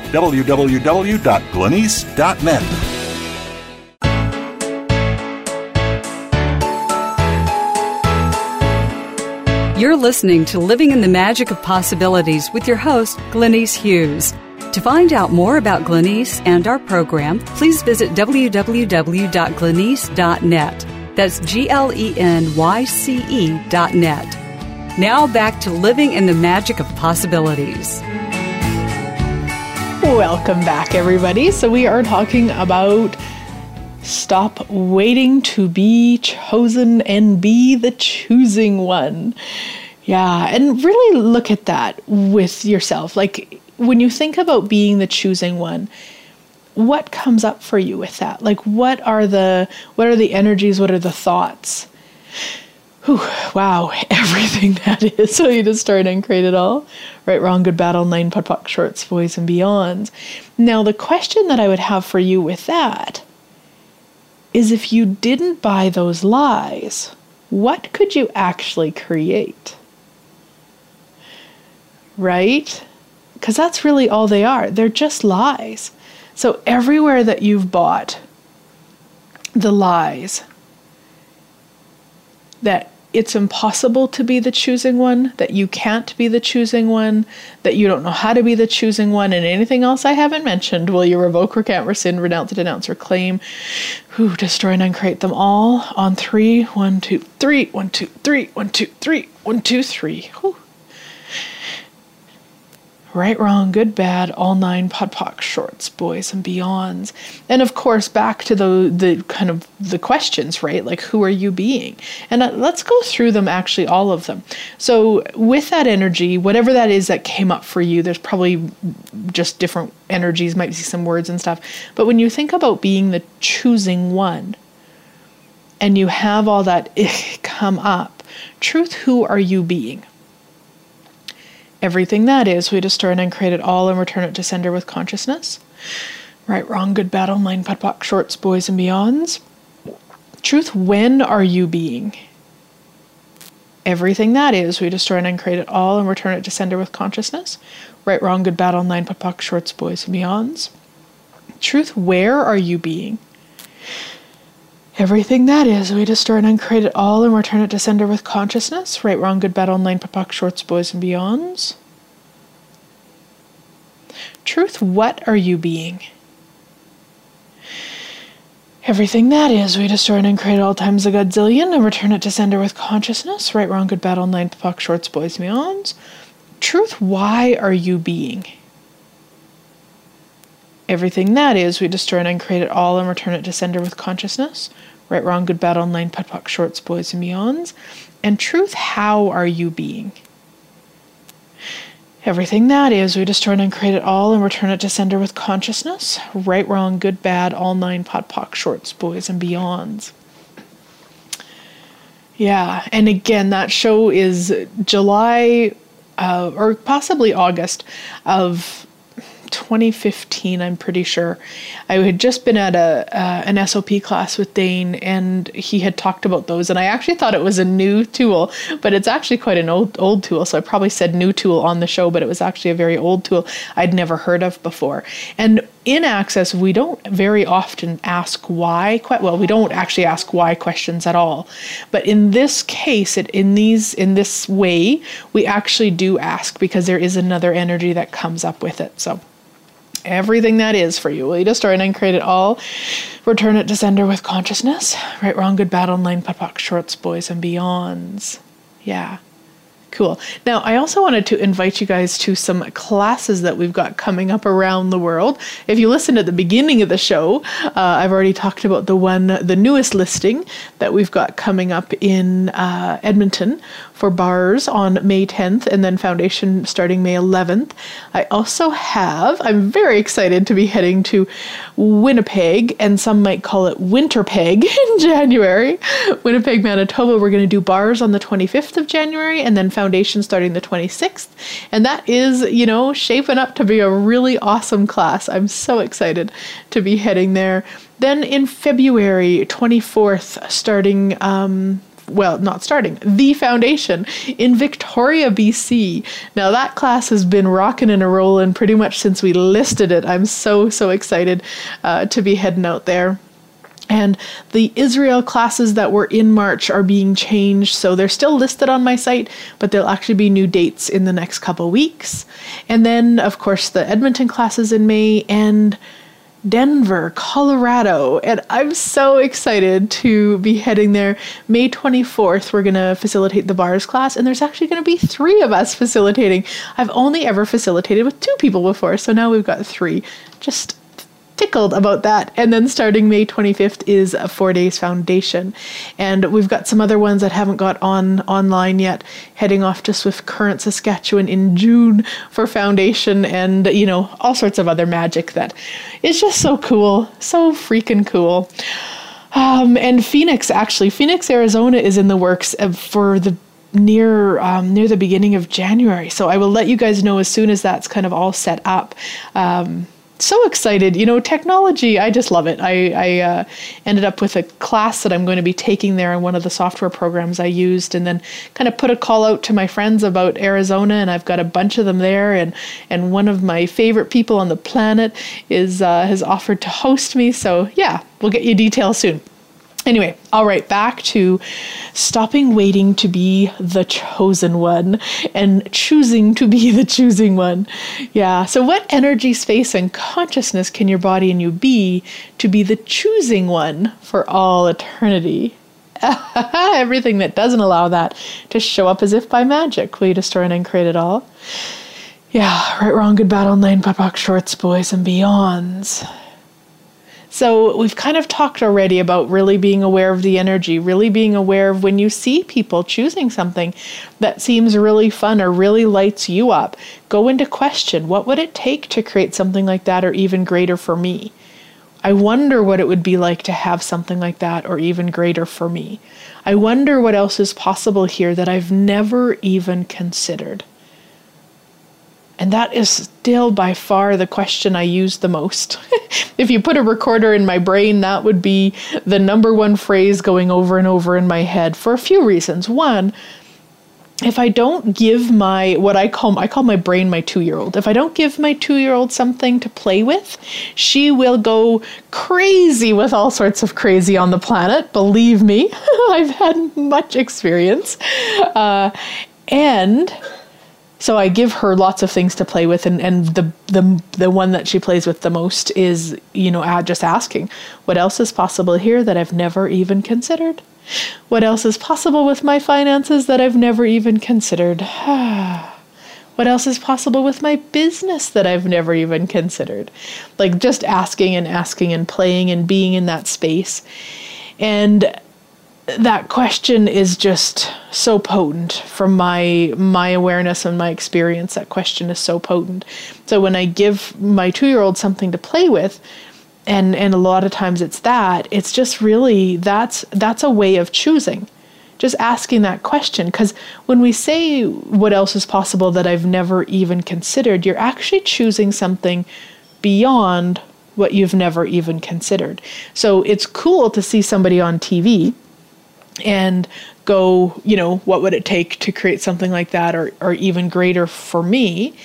www.glenyce.net. You're listening to Living in the Magic of Possibilities with your host, Glenyce Hughes. To find out more about Glenyce and our program, please visit www.glenyce.net. That's G L E N Y C E dot net. Now back to Living in the Magic of Possibilities. Welcome back, everybody. So, we are talking about Stop waiting to be chosen and be the choosing one. Yeah, and really look at that with yourself. Like when you think about being the choosing one, what comes up for you with that? Like what are the what are the energies, what are the thoughts? Whew, wow, [laughs] everything that is. [laughs] So you just start and create it all. Right, wrong, good, battle, nine, POC, shorts, boys, and beyond. Now, the question that I would have for you with that is if you didn't buy those lies, what could you actually create? Right? Because that's really all they are. They're just lies. So everywhere that you've bought the lies that it's impossible to be the choosing one, that you can't be the choosing one, that you don't know how to be the choosing one, and anything else I haven't mentioned, will you revoke, recant, rescind, renounce, denounce, or claim? Who destroy and uncreate them all on three. One, two, three. One, two, three. One, two, three. One, two, three. Whew right, wrong, good, bad, all nine POD POC shorts, boys and beyonds. And of course, back to the the kind of the questions, right? Like, who are you being? And uh, let's go through them, actually, all of them. So, with that energy, whatever that is that came up for you, there's probably just different energies, might be some words and stuff. But when you think about being the choosing one, and you have all that [laughs] come up, truth, who are you being? Everything that is, we destroy and uncreate it all and return it to sender with consciousness. Right, wrong, good, battle, nine, POD POC, shorts, boys, and beyonds. Truth, when are you being? Everything that is, we destroy and uncreate it all and return it to sender with consciousness. Right, wrong, good, battle, nine, POD POC, shorts, boys, and beyonds. Truth, where are you being? Everything that is, we destroy and uncreate it all and return it to sender with consciousness. Right, wrong, good, bad, all nine, POC, shorts, boys, and beyonds. Truth, what are you being? Everything that is, we destroy and uncreate all times a godzillion and return it to sender with consciousness. Right, wrong, good, bad, all nine, POC, shorts, boys, and beyonds. Truth, why are you being? Everything that is, we destroy and uncreate it all and return it to sender with consciousness. Right, wrong, good, bad, all nine, POD POC, shorts, boys, and beyonds. And truth, how are you being? Everything that is, we destroy and uncreate it all and return it to sender with consciousness. Right, wrong, good, bad, all nine POD POC, shorts, boys, and beyonds. Yeah, and again, that show is July uh, or possibly August of 2015, I'm pretty sure. I had just been at a uh, an SOP class with Dane, and he had talked about those, and I actually thought it was a new tool, but it's actually quite an old old tool. So I probably said new tool on the show, but it was actually a very old tool I'd never heard of before. And in Access, we don't very often ask why. Quite well, we don't actually ask why questions at all. But in this case, it in these in this way, we actually do ask because there is another energy that comes up with it. So everything that is for you. Will you destroy and uncreate it all? Return it to sender with consciousness. Right, wrong, good, bad, all nine, POC, shorts, boys, and beyonds. Yeah. Cool. Now, I also wanted to invite you guys to some classes that we've got coming up around the world. If you listened at the beginning of the show, uh, I've already talked about the one, the newest listing that we've got coming up in uh, Edmonton for bars on May 10th and then foundation starting May 11th. I also have, I'm very excited to be heading to Winnipeg, and some might call it Winterpeg [laughs] in January. Winnipeg, Manitoba, we're going to do bars on the 25th of January and then foundation starting the 26th. And that is, you know, shaping up to be a really awesome class. I'm so excited to be heading there. Then in February 24th, starting um, well, not starting, the foundation in Victoria, BC. Now, that class has been rocking and a rolling pretty much since we listed it. I'm so, so excited uh, to be heading out there. And the Israel classes that were in March are being changed, so they're still listed on my site, but there'll actually be new dates in the next couple weeks. And then, of course, the Edmonton classes in May and Denver, Colorado, and I'm so excited to be heading there. May 24th, we're going to facilitate the bars class, and there's actually going to be three of us facilitating. I've only ever facilitated with two people before, so now we've got three. Just tickled about that. And then starting May 25th is a four days foundation. And we've got some other ones that haven't got on online yet, heading off to Swift Current, Saskatchewan in June for foundation and, you know, all sorts of other magic that is just so cool. So freaking cool. Um, and Phoenix, actually, Phoenix, Arizona is in the works for the near um, near the beginning of January. So I will let you guys know as soon as that's kind of all set up. Um, so excited. You know, technology, I just love it. I, I uh, ended up with a class that I'm going to be taking there in one of the software programs I used, and then kind of put a call out to my friends about Arizona, and I've got a bunch of them there. And, and one of my favorite people on the planet is uh, has offered to host me. So, yeah, we'll get you details soon. Anyway, all right, back to stopping waiting to be the chosen one and choosing to be [laughs] the choosing one. Yeah, so what energy, space, and consciousness can your body and you be to be the choosing one for all eternity? [laughs] Everything that doesn't allow that to show up as if by magic. Will you destroy and uncreate it all? Yeah, right, wrong, good, bad, online, POC, shorts, boys, and beyonds. So we've kind of talked already about really being aware of the energy, really being aware of when you see people choosing something that seems really fun or really lights you up. Go into question what would it take to create something like that or even greater for me? I wonder what it would be like to have something like that or even greater for me. I wonder what else is possible here that I've never even considered. And that is still by far the question I use the most. [laughs] if you put a recorder in my brain, that would be the number one phrase going over and over in my head for a few reasons. One, if I don't give my what I call I call my brain my 2-year-old. If I don't give my 2-year-old something to play with, she will go crazy with all sorts of crazy on the planet. Believe me, [laughs] I've had much experience. Uh, and so I give her lots of things to play with, and, and the, the the one that she plays with the most is you know just asking, what else is possible here that I've never even considered? What else is possible with my finances that I've never even considered? [sighs] what else is possible with my business that I've never even considered? Like just asking and asking and playing and being in that space. And that question is just so potent. From my my awareness and my experience that question is so potent. So when i give my 2-year-old something to play with and and a lot of times it's that it's just really that's that's a way of choosing. Just asking that question. Because when we say what else is possible that i've never even considered you're actually choosing something beyond what you've never even considered. So it's cool to see somebody on tv and go, you know, what would it take to create something like that or, or even greater for me?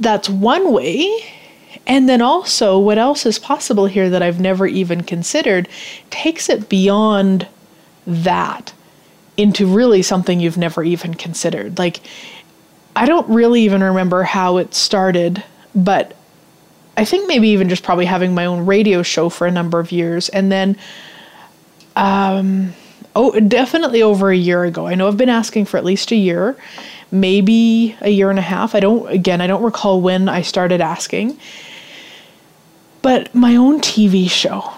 That's one way. And then also, what else is possible here that I've never even considered takes it beyond that into really something you've never even considered. Like, I don't really even remember how it started, but I think maybe even just probably having my own radio show for a number of years. And then um, oh, definitely over a year ago. I know I've been asking for at least a year, maybe a year and a half. I don't, again, I don't recall when I started asking. But my own TV show,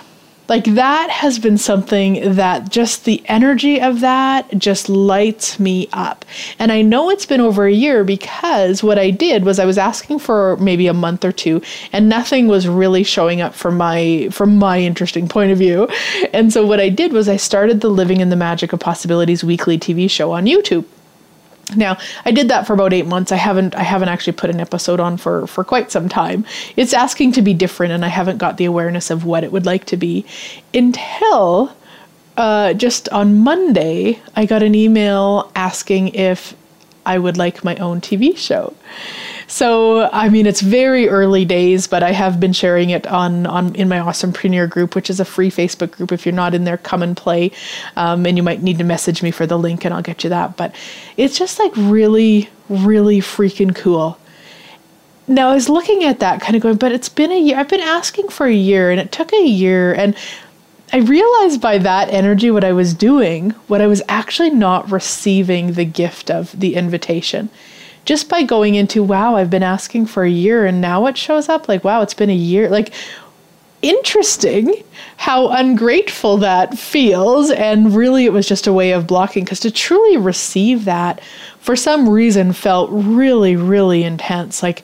like that has been something that just the energy of that just lights me up. And I know it's been over a year because what I did was I was asking for maybe a month or two and nothing was really showing up from my from my interesting point of view. And so what I did was I started the Living in the Magic of Possibilities weekly TV show on YouTube. Now, I did that for about 8 months. I haven't I haven't actually put an episode on for for quite some time. It's asking to be different and I haven't got the awareness of what it would like to be until uh, just on Monday, I got an email asking if I would like my own TV show. So, I mean, it's very early days, but I have been sharing it on, on in my Awesomepreneur group, which is a free Facebook group. If you're not in there, come and play. Um, and you might need to message me for the link, and I'll get you that. But it's just like really, really freaking cool. Now, I was looking at that, kind of going, but it's been a year. I've been asking for a year, and it took a year, and I realized by that energy what I was doing, what I was actually not receiving the gift of the invitation just by going into, wow, I've been asking for a year and now it shows up, like, wow, it's been a year. Like, interesting how ungrateful that feels. And really, it was just a way of blocking because to truly receive that for some reason felt really, really intense. Like,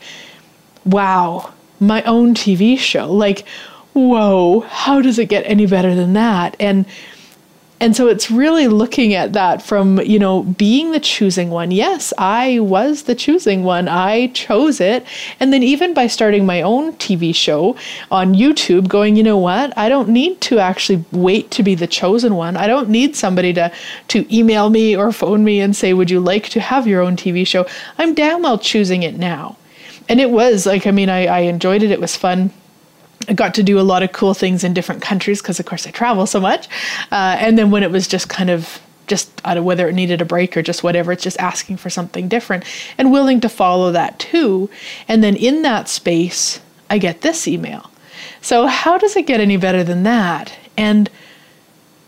wow, my own TV show. Like, whoa, how does it get any better than that? And and so it's really looking at that from, you know, being the choosing one. Yes, I was the choosing one. I chose it. And then even by starting my own TV show on YouTube, going, you know what? I don't need to actually wait to be the chosen one. I don't need somebody to to email me or phone me and say, "Would you like to have your own TV show?" I'm damn well choosing it now. And it was like, I mean, I, I enjoyed it. It was fun I got to do a lot of cool things in different countries because, of course, I travel so much. Uh, and then when it was just kind of just out of whether it needed a break or just whatever, it's just asking for something different and willing to follow that too. And then in that space, I get this email. So, how does it get any better than that? And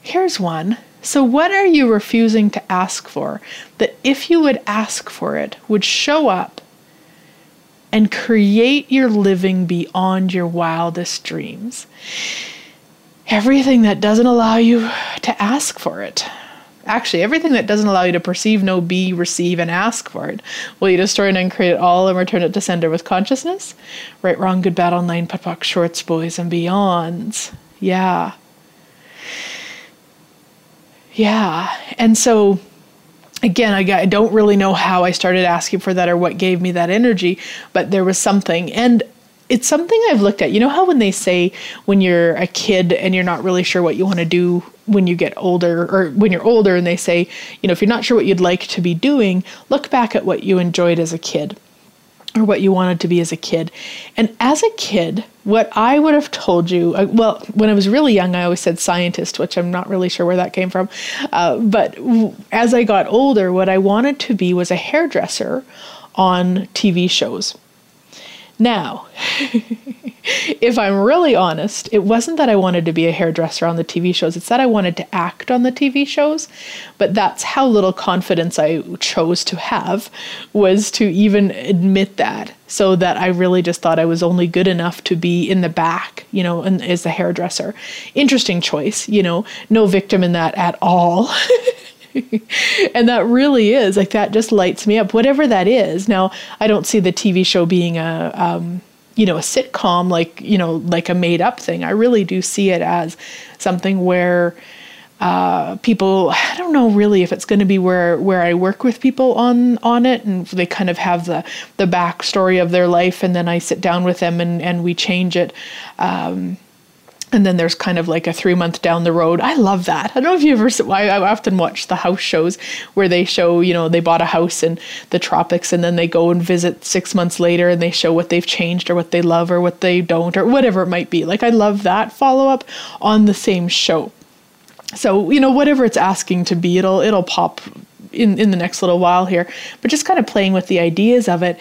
here's one. So, what are you refusing to ask for that if you would ask for it would show up and create your living beyond your wildest dreams. Everything that doesn't allow you to ask for it. Actually, everything that doesn't allow you to perceive, know, be, receive, and ask for it. Will you destroy and uncreate it all and return it to sender with consciousness? Right, wrong, good, bad, all nine, POD POC, shorts, boys, and beyonds. Yeah. Yeah. And so again, I, I don't really know how I started asking for that or what gave me that energy, but there was something. And it's something I've looked at. You know how when they say when you're a kid and you're not really sure what you want to do when you get older, or when you're older, and they say, you know, if you're not sure what you'd like to be doing, look back at what you enjoyed as a kid or what you wanted to be as a kid. And as a kid, what I would have told you, uh, well, when I was really young, I always said scientist, which I'm not really sure where that came from. Uh, but as I got older, what I wanted to be was a hairdresser on TV shows. Now, [laughs] if I'm really honest, it wasn't that I wanted to be a hairdresser on the TV shows, it's that I wanted to act on the TV shows. But that's how little confidence I chose to have was to even admit that. So that I really just thought I was only good enough to be in the back, you know, and as a hairdresser. Interesting choice, you know, no victim in that at all. [laughs] and that really is like that just lights me up whatever that is now i don't see the tv show being a um, you know a sitcom like you know like a made up thing. I really do see it as something where uh, people i don't know really if it's going to be where where i work with people on on it and they kind of have the the backstory of their life and then i sit down with them and and we change it. Um, and then there's kind of like a three month down the road. I love that. I don't know if you ever. I, I often watch the house shows where they show, you know, they bought a house in the tropics, and then they go and visit six months later, and they show what they've changed or what they love or what they don't or whatever it might be. Like I love that follow up on the same show. So you know, whatever it's asking to be, it'll it'll pop in in the next little while here. But just kind of playing with the ideas of it,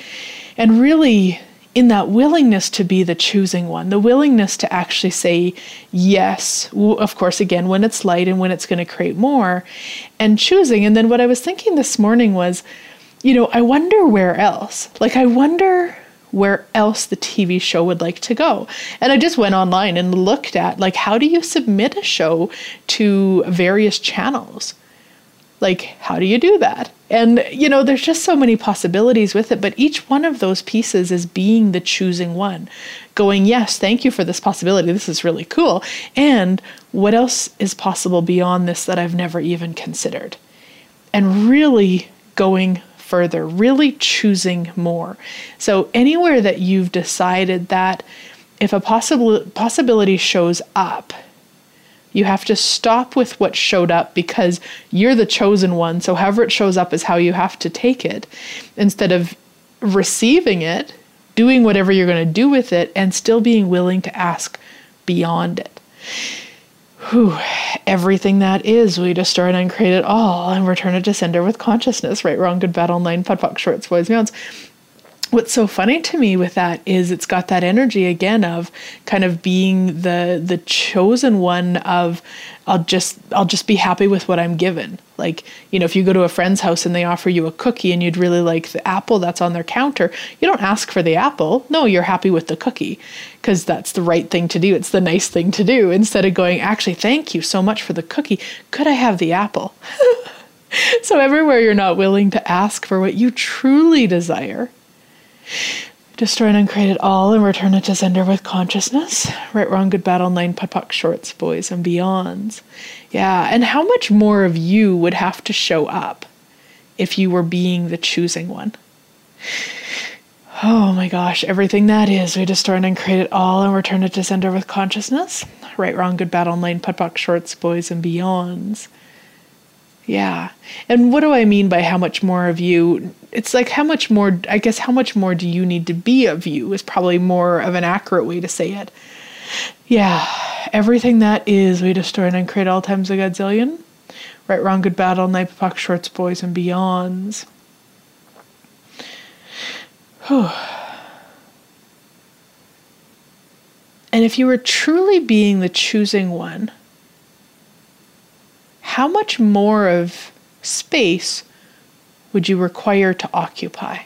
and really in that willingness to be the choosing one, the willingness to actually say yes, of course, again, when it's light and when it's going to create more, and choosing. And then what I was thinking this morning was, you know, I wonder where else. Like, I wonder where else the TV show would like to go. And I just went online and looked at, like, how do you submit a show to various channels? Like, how do you do that? And, you know, there's just so many possibilities with it, but each one of those pieces is being the choosing one, going, yes, thank you for this possibility. This is really cool. And what else is possible beyond this that I've never even considered? And really going further, really choosing more. So, anywhere that you've decided that if a possible possibility shows up, you have to stop with what showed up because you're the chosen one. So, however it shows up is how you have to take it instead of receiving it, doing whatever you're going to do with it, and still being willing to ask beyond it. Whew, everything that is, we destroy and uncreate it all and return it to sender with consciousness. Right, wrong, good, bad, all nine, POD POC, shorts, boys, beyonds what's so funny to me with that is it's got that energy again of kind of being the the chosen one of I'll just I'll just be happy with what I'm given. Like, you know, if you go to a friend's house and they offer you a cookie and you'd really like the apple that's on their counter, you don't ask for the apple. No, you're happy with the cookie because that's the right thing to do. It's the nice thing to do instead of going, "Actually, thank you so much for the cookie. Could I have the apple?" [laughs] so everywhere you're not willing to ask for what you truly desire, Destroy and uncreate it all and return it to sender with consciousness. Right, wrong, good, bad, all nine, POC, shorts, boys, and beyonds. Yeah, and how much more of you would have to show up if you were being the choosing one? Oh my gosh, everything that is, we destroy and uncreate it all and return it to sender with consciousness. Right, wrong, good, bad, all nine, POC, shorts, boys, and beyonds. Yeah. And what do I mean by how much more of you? It's like how much more, I guess, how much more do you need to be of you is probably more of an accurate way to say it. Yeah. Everything that is, we destroy and create all times a godzillion. Right, wrong, good, bad, all nine, POC, shorts, boys, and beyonds. Whew. [sighs] And if you were truly being the choosing one, how much more of space would you require to occupy?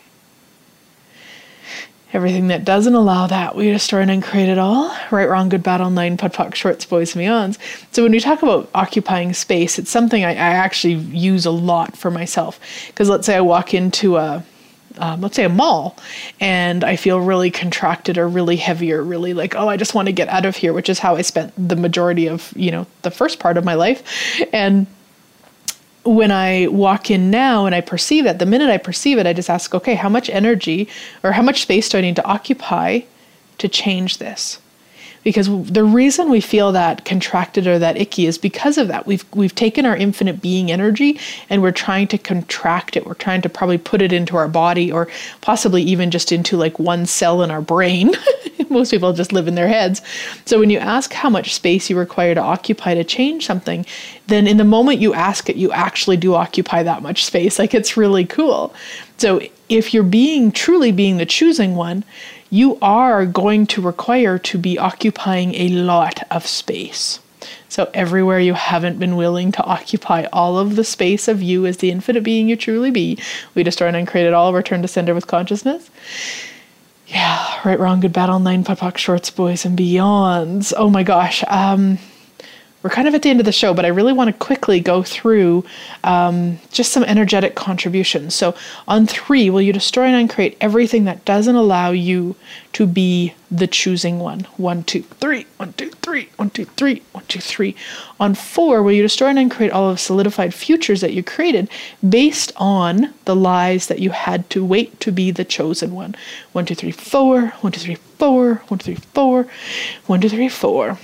Everything that doesn't allow that, we destroy and create it all. Right, wrong, good, bad, all nine, POD POC, shorts, boys, beyonds. So when we talk about occupying space, it's something I, I actually use a lot for myself. Because let's say I walk into a um, let's say a mall and I feel really contracted or really heavy or really like, oh, I just want to get out of here, which is how I spent the majority of, you know, the first part of my life. And when I walk in now and I perceive it, the minute I perceive it, I just ask, okay, how much energy or how much space do I need to occupy to change this? Because the reason we feel that contracted or that icky is because of that. We've we've taken our infinite being energy and we're trying to contract it. We're trying to probably put it into our body or possibly even just into like one cell in our brain. [laughs] Most people just live in their heads. So when you ask how much space you require to occupy to change something then in the moment you ask it you actually do occupy that much space. Like it's really cool. So if you're being truly being the choosing one you are going to require to be occupying a lot of space. So, everywhere you haven't been willing to occupy all of the space of you as the infinite being you truly be, we destroy and uncreate it all, return to sender with consciousness. Yeah, right, wrong, good, all nine, POD POC, shorts, boys, and beyonds. Oh my gosh. Um, we're kind of at the end of the show, but I really want to quickly go through um, just some energetic contributions. So, on three, will you destroy and uncreate everything that doesn't allow you to be the choosing one? One, two, three, one, two, three, one, two, three, one, two, three. On four, will you destroy and uncreate all of solidified futures that you created based on the lies that you had to wait to be the chosen one? One, two, three, four, one, two, three, four, one, two, three, four, one, two, three, four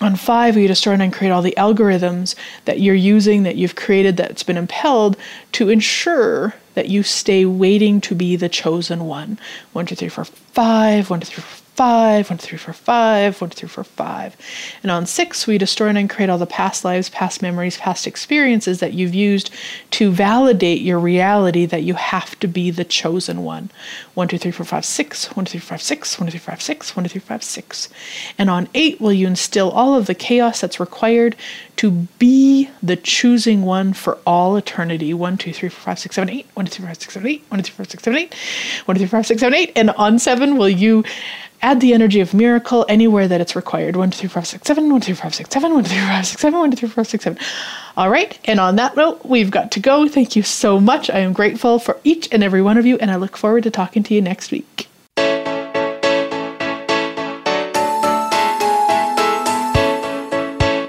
on five, you start and create all the algorithms that you're using, that you've created, that's been impelled to ensure that you stay waiting to be the chosen one. One, two, three, four, five. One, two, three, five, one, two, three, four, five, one, two, three, four, five. And on six, we destroy and uncreate all the past lives, past memories, past experiences that you've used to validate your reality that you have to be the chosen one. One, two, three, four, five, six, one, two, three, five, six, one, two, three, five, six, one, two, three, five, six. And on eight, will you instill all of the chaos that's required to be the choosing one for all eternity. One, two, three, four, five, six, seven, eight. One, two, three, five, six, seven, eight. One, two, three, four, six, seven, eight. One, two, three, four, six, seven, eight. And on seven, will you add the energy of miracle anywhere that it's required? One, two, three, four, five, six, seven. One, two, three, four, five, six, seven. One, two, three, four, five, six, seven. One, two, three, four, five, six, seven. All right. And on that note, we've got to go. Thank you so much. I am grateful for each and every one of you, and I look forward to talking to you next week.